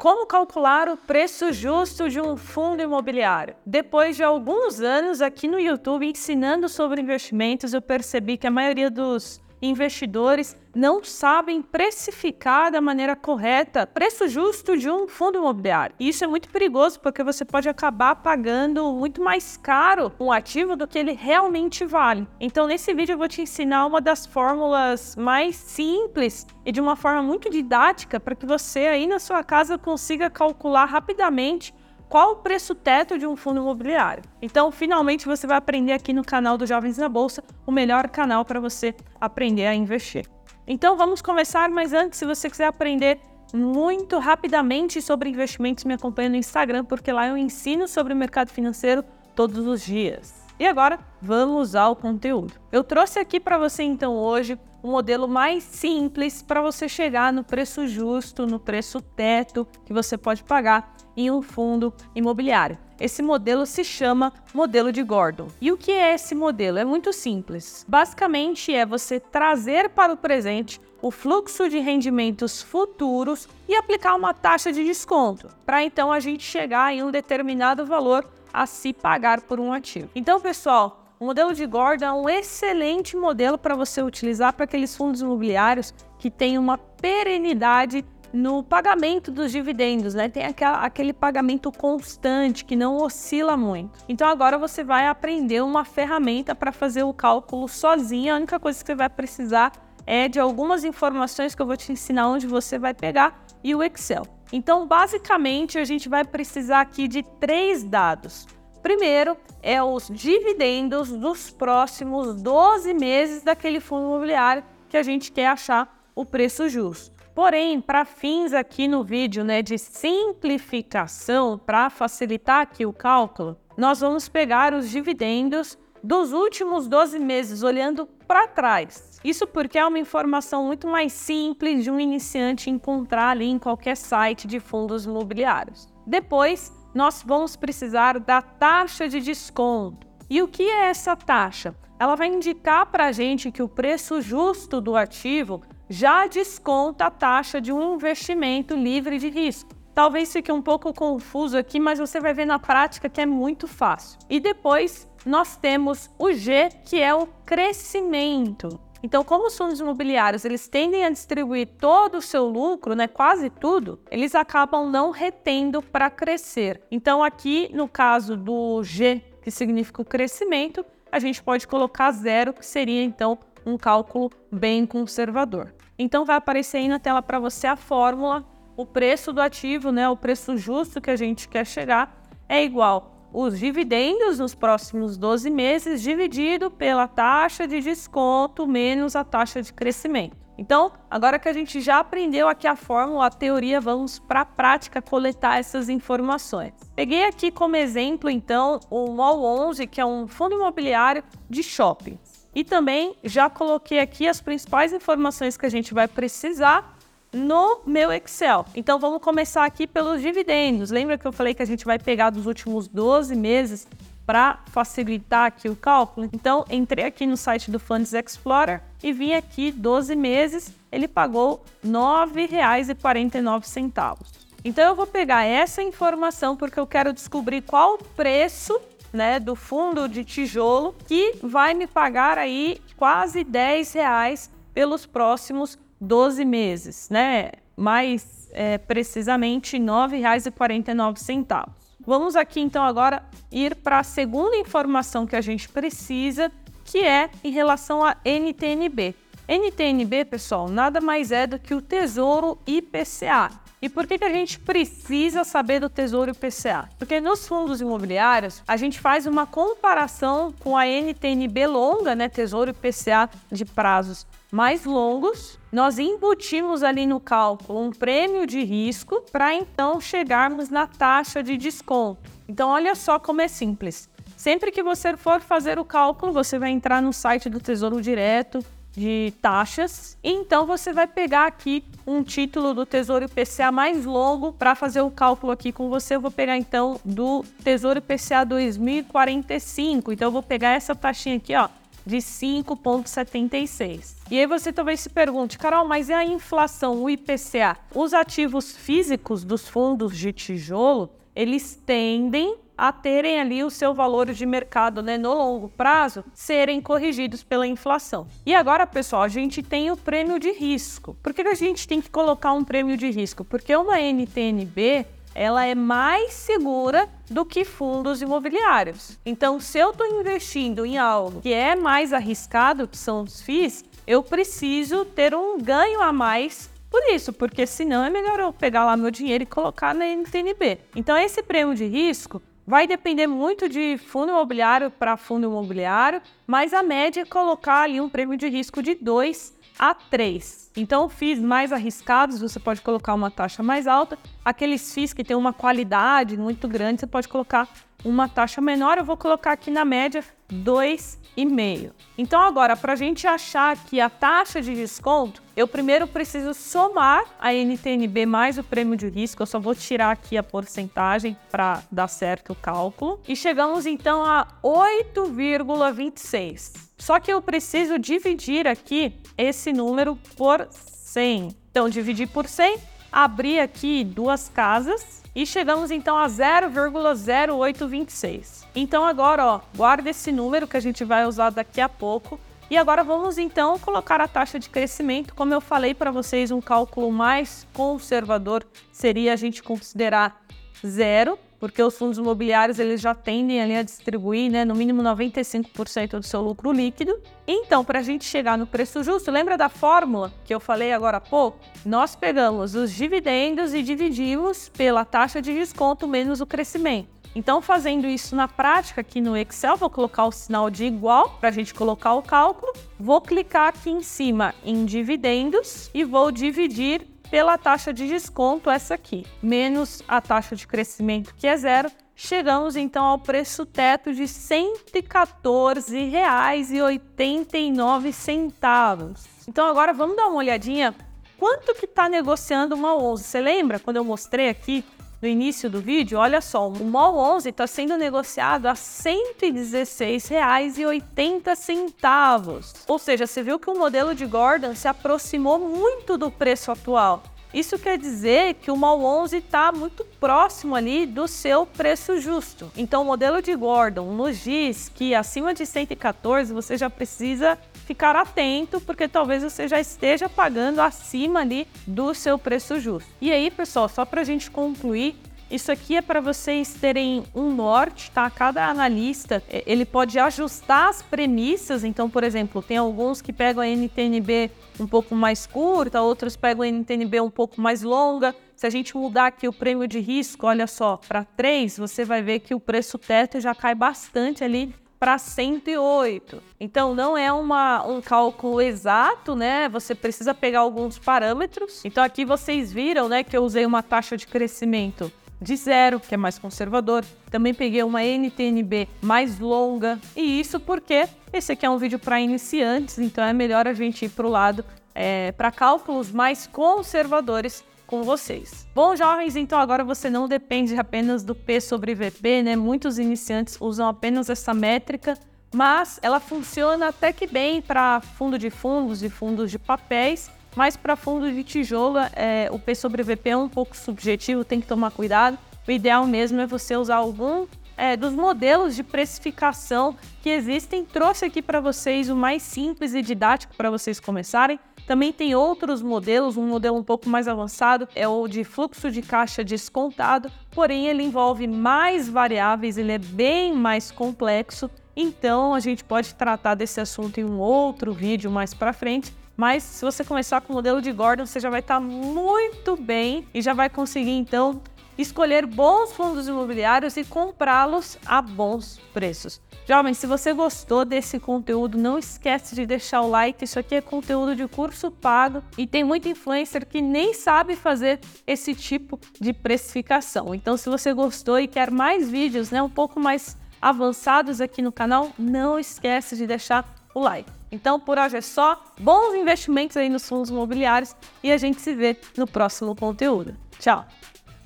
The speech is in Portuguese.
Como calcular o preço justo de um fundo imobiliário? Depois de alguns anos aqui no YouTube ensinando sobre investimentos, eu percebi que a maioria dos investidores não sabem precificar da maneira correta preço justo de um fundo imobiliário. E isso é muito perigoso porque você pode acabar pagando muito mais caro um ativo do que ele realmente vale. Então, nesse vídeo eu vou te ensinar uma das fórmulas mais simples e de uma forma muito didática para que você aí na sua casa consiga calcular rapidamente qual o preço teto de um fundo imobiliário. Então, finalmente você vai aprender aqui no canal do Jovens na Bolsa, o melhor canal para você aprender a investir. Então, vamos começar, mas antes, se você quiser aprender muito rapidamente sobre investimentos, me acompanhe no Instagram, porque lá eu ensino sobre o mercado financeiro todos os dias. E agora, vamos ao conteúdo. Eu trouxe aqui para você então hoje um modelo mais simples para você chegar no preço justo, no preço teto que você pode pagar em um fundo imobiliário. Esse modelo se chama modelo de Gordon. E o que é esse modelo? É muito simples. Basicamente é você trazer para o presente o fluxo de rendimentos futuros e aplicar uma taxa de desconto, para então a gente chegar em um determinado valor a se pagar por um ativo. Então, pessoal, o modelo de Gordon é um excelente modelo para você utilizar para aqueles fundos imobiliários que têm uma perenidade no pagamento dos dividendos, né? Tem aquela, aquele pagamento constante que não oscila muito. Então agora você vai aprender uma ferramenta para fazer o cálculo sozinho. A única coisa que você vai precisar é de algumas informações que eu vou te ensinar onde você vai pegar e o Excel. Então, basicamente, a gente vai precisar aqui de três dados. Primeiro é os dividendos dos próximos 12 meses daquele fundo imobiliário que a gente quer achar o preço justo. Porém, para fins aqui no vídeo né, de simplificação, para facilitar aqui o cálculo, nós vamos pegar os dividendos dos últimos 12 meses, olhando para trás. Isso porque é uma informação muito mais simples de um iniciante encontrar ali em qualquer site de fundos imobiliários. Depois, nós vamos precisar da taxa de desconto. E o que é essa taxa? Ela vai indicar para a gente que o preço justo do ativo já desconta a taxa de um investimento livre de risco. Talvez fique um pouco confuso aqui, mas você vai ver na prática que é muito fácil. E depois nós temos o G, que é o crescimento. Então, como os fundos imobiliários eles tendem a distribuir todo o seu lucro, né, quase tudo, eles acabam não retendo para crescer. Então, aqui no caso do G, que significa o crescimento, a gente pode colocar zero, que seria então um cálculo bem conservador. Então vai aparecer aí na tela para você a fórmula, o preço do ativo, né, o preço justo que a gente quer chegar é igual os dividendos nos próximos 12 meses dividido pela taxa de desconto menos a taxa de crescimento. Então, agora que a gente já aprendeu aqui a fórmula, a teoria, vamos para a prática coletar essas informações. Peguei aqui como exemplo, então, o MOL 11, que é um fundo imobiliário de shopping. E também já coloquei aqui as principais informações que a gente vai precisar no meu Excel. Então vamos começar aqui pelos dividendos. Lembra que eu falei que a gente vai pegar dos últimos 12 meses para facilitar aqui o cálculo? Então entrei aqui no site do Funds Explorer e vim aqui 12 meses, ele pagou R$ 9,49. Então eu vou pegar essa informação porque eu quero descobrir qual o preço né, do fundo de tijolo, que vai me pagar aí quase 10 reais pelos próximos 12 meses, né? Mais é, precisamente R$ 9,49. Vamos aqui então agora ir para a segunda informação que a gente precisa, que é em relação a NTNB. NTNB, pessoal, nada mais é do que o Tesouro IPCA. E por que, que a gente precisa saber do Tesouro IPCA? Porque nos fundos imobiliários, a gente faz uma comparação com a NTNB longa, né, Tesouro IPCA de prazos mais longos, nós embutimos ali no cálculo um prêmio de risco para então chegarmos na taxa de desconto. Então, olha só como é simples. Sempre que você for fazer o cálculo, você vai entrar no site do Tesouro Direto, de taxas. Então você vai pegar aqui um título do Tesouro IPCA mais longo para fazer o cálculo aqui com você. Eu vou pegar então do Tesouro IPCA 2045. Então eu vou pegar essa taxinha aqui, ó, de 5,76. E aí você talvez se pergunte, Carol, mas é a inflação, o IPCA? Os ativos físicos dos fundos de tijolo, eles tendem a terem ali o seu valor de mercado né, no longo prazo serem corrigidos pela inflação. E agora, pessoal, a gente tem o prêmio de risco. Por que a gente tem que colocar um prêmio de risco? Porque uma NTNB ela é mais segura do que fundos imobiliários. Então, se eu estou investindo em algo que é mais arriscado, que são os FIIs, eu preciso ter um ganho a mais por isso, porque senão é melhor eu pegar lá meu dinheiro e colocar na NTNB. Então, esse prêmio de risco Vai depender muito de fundo imobiliário para fundo imobiliário, mas a média é colocar ali um prêmio de risco de 2 a 3. Então, FIIs mais arriscados, você pode colocar uma taxa mais alta. Aqueles FIIs que têm uma qualidade muito grande, você pode colocar uma taxa menor. Eu vou colocar aqui na média 2,5. Então, agora, para a gente achar aqui a taxa de desconto, eu primeiro preciso somar a NTNB mais o prêmio de risco. Eu só vou tirar aqui a porcentagem para dar certo o cálculo. E chegamos então a 8,26. Só que eu preciso dividir aqui esse número por 100. Então, dividir por 100, abrir aqui duas casas e chegamos então a 0,0826. Então agora, ó, guarda esse número que a gente vai usar daqui a pouco. E agora vamos então colocar a taxa de crescimento. Como eu falei para vocês, um cálculo mais conservador seria a gente considerar zero porque os fundos imobiliários eles já tendem ali a distribuir, né, no mínimo 95% do seu lucro líquido. Então, para a gente chegar no preço justo, lembra da fórmula que eu falei agora há pouco? Nós pegamos os dividendos e dividimos pela taxa de desconto menos o crescimento. Então, fazendo isso na prática aqui no Excel, vou colocar o sinal de igual para a gente colocar o cálculo. Vou clicar aqui em cima em dividendos e vou dividir pela taxa de desconto, essa aqui, menos a taxa de crescimento, que é zero, chegamos então ao preço teto de R$ 114,89. Então agora vamos dar uma olhadinha quanto que está negociando uma 11. Você lembra quando eu mostrei aqui no início do vídeo, olha só, o MOL 11 está sendo negociado a R$ 116,80. Ou seja, você viu que o modelo de Gordon se aproximou muito do preço atual. Isso quer dizer que o MOL 11 está muito próximo ali do seu preço justo. Então, o modelo de Gordon nos diz que acima de 114 você já precisa ficar atento, porque talvez você já esteja pagando acima ali do seu preço justo. E aí, pessoal, só para a gente concluir, isso aqui é para vocês terem um norte, tá? Cada analista, é, ele pode ajustar as premissas. Então, por exemplo, tem alguns que pegam a NTNB um pouco mais curta, outros pegam a NTNB um pouco mais longa. Se a gente mudar aqui o prêmio de risco, olha só, para 3, você vai ver que o preço teto já cai bastante ali para 108. Então não é uma, um cálculo exato, né? Você precisa pegar alguns parâmetros. Então aqui vocês viram, né, que eu usei uma taxa de crescimento de zero, que é mais conservador. Também peguei uma NTNB mais longa. E isso porque esse aqui é um vídeo para iniciantes, então é melhor a gente ir para o lado é, para cálculos mais conservadores com vocês. Bom, jovens, então agora você não depende apenas do P sobre VP, né? Muitos iniciantes usam apenas essa métrica, mas ela funciona até que bem para fundo de fundos e fundos de papéis, mas para fundo de tijolo, é, o P sobre VP é um pouco subjetivo, tem que tomar cuidado. O ideal mesmo é você usar algum é, dos modelos de precificação que existem. Trouxe aqui para vocês o mais simples e didático para vocês começarem. Também tem outros modelos, um modelo um pouco mais avançado é o de fluxo de caixa descontado, porém ele envolve mais variáveis, ele é bem mais complexo. Então a gente pode tratar desse assunto em um outro vídeo mais para frente. Mas se você começar com o modelo de Gordon, você já vai estar tá muito bem e já vai conseguir então escolher bons fundos imobiliários e comprá-los a bons preços. Jovem, se você gostou desse conteúdo, não esquece de deixar o like. Isso aqui é conteúdo de curso pago e tem muito influencer que nem sabe fazer esse tipo de precificação. Então, se você gostou e quer mais vídeos, né, um pouco mais avançados aqui no canal, não esquece de deixar o like. Então, por hoje é só. Bons investimentos aí nos fundos imobiliários e a gente se vê no próximo conteúdo. Tchau!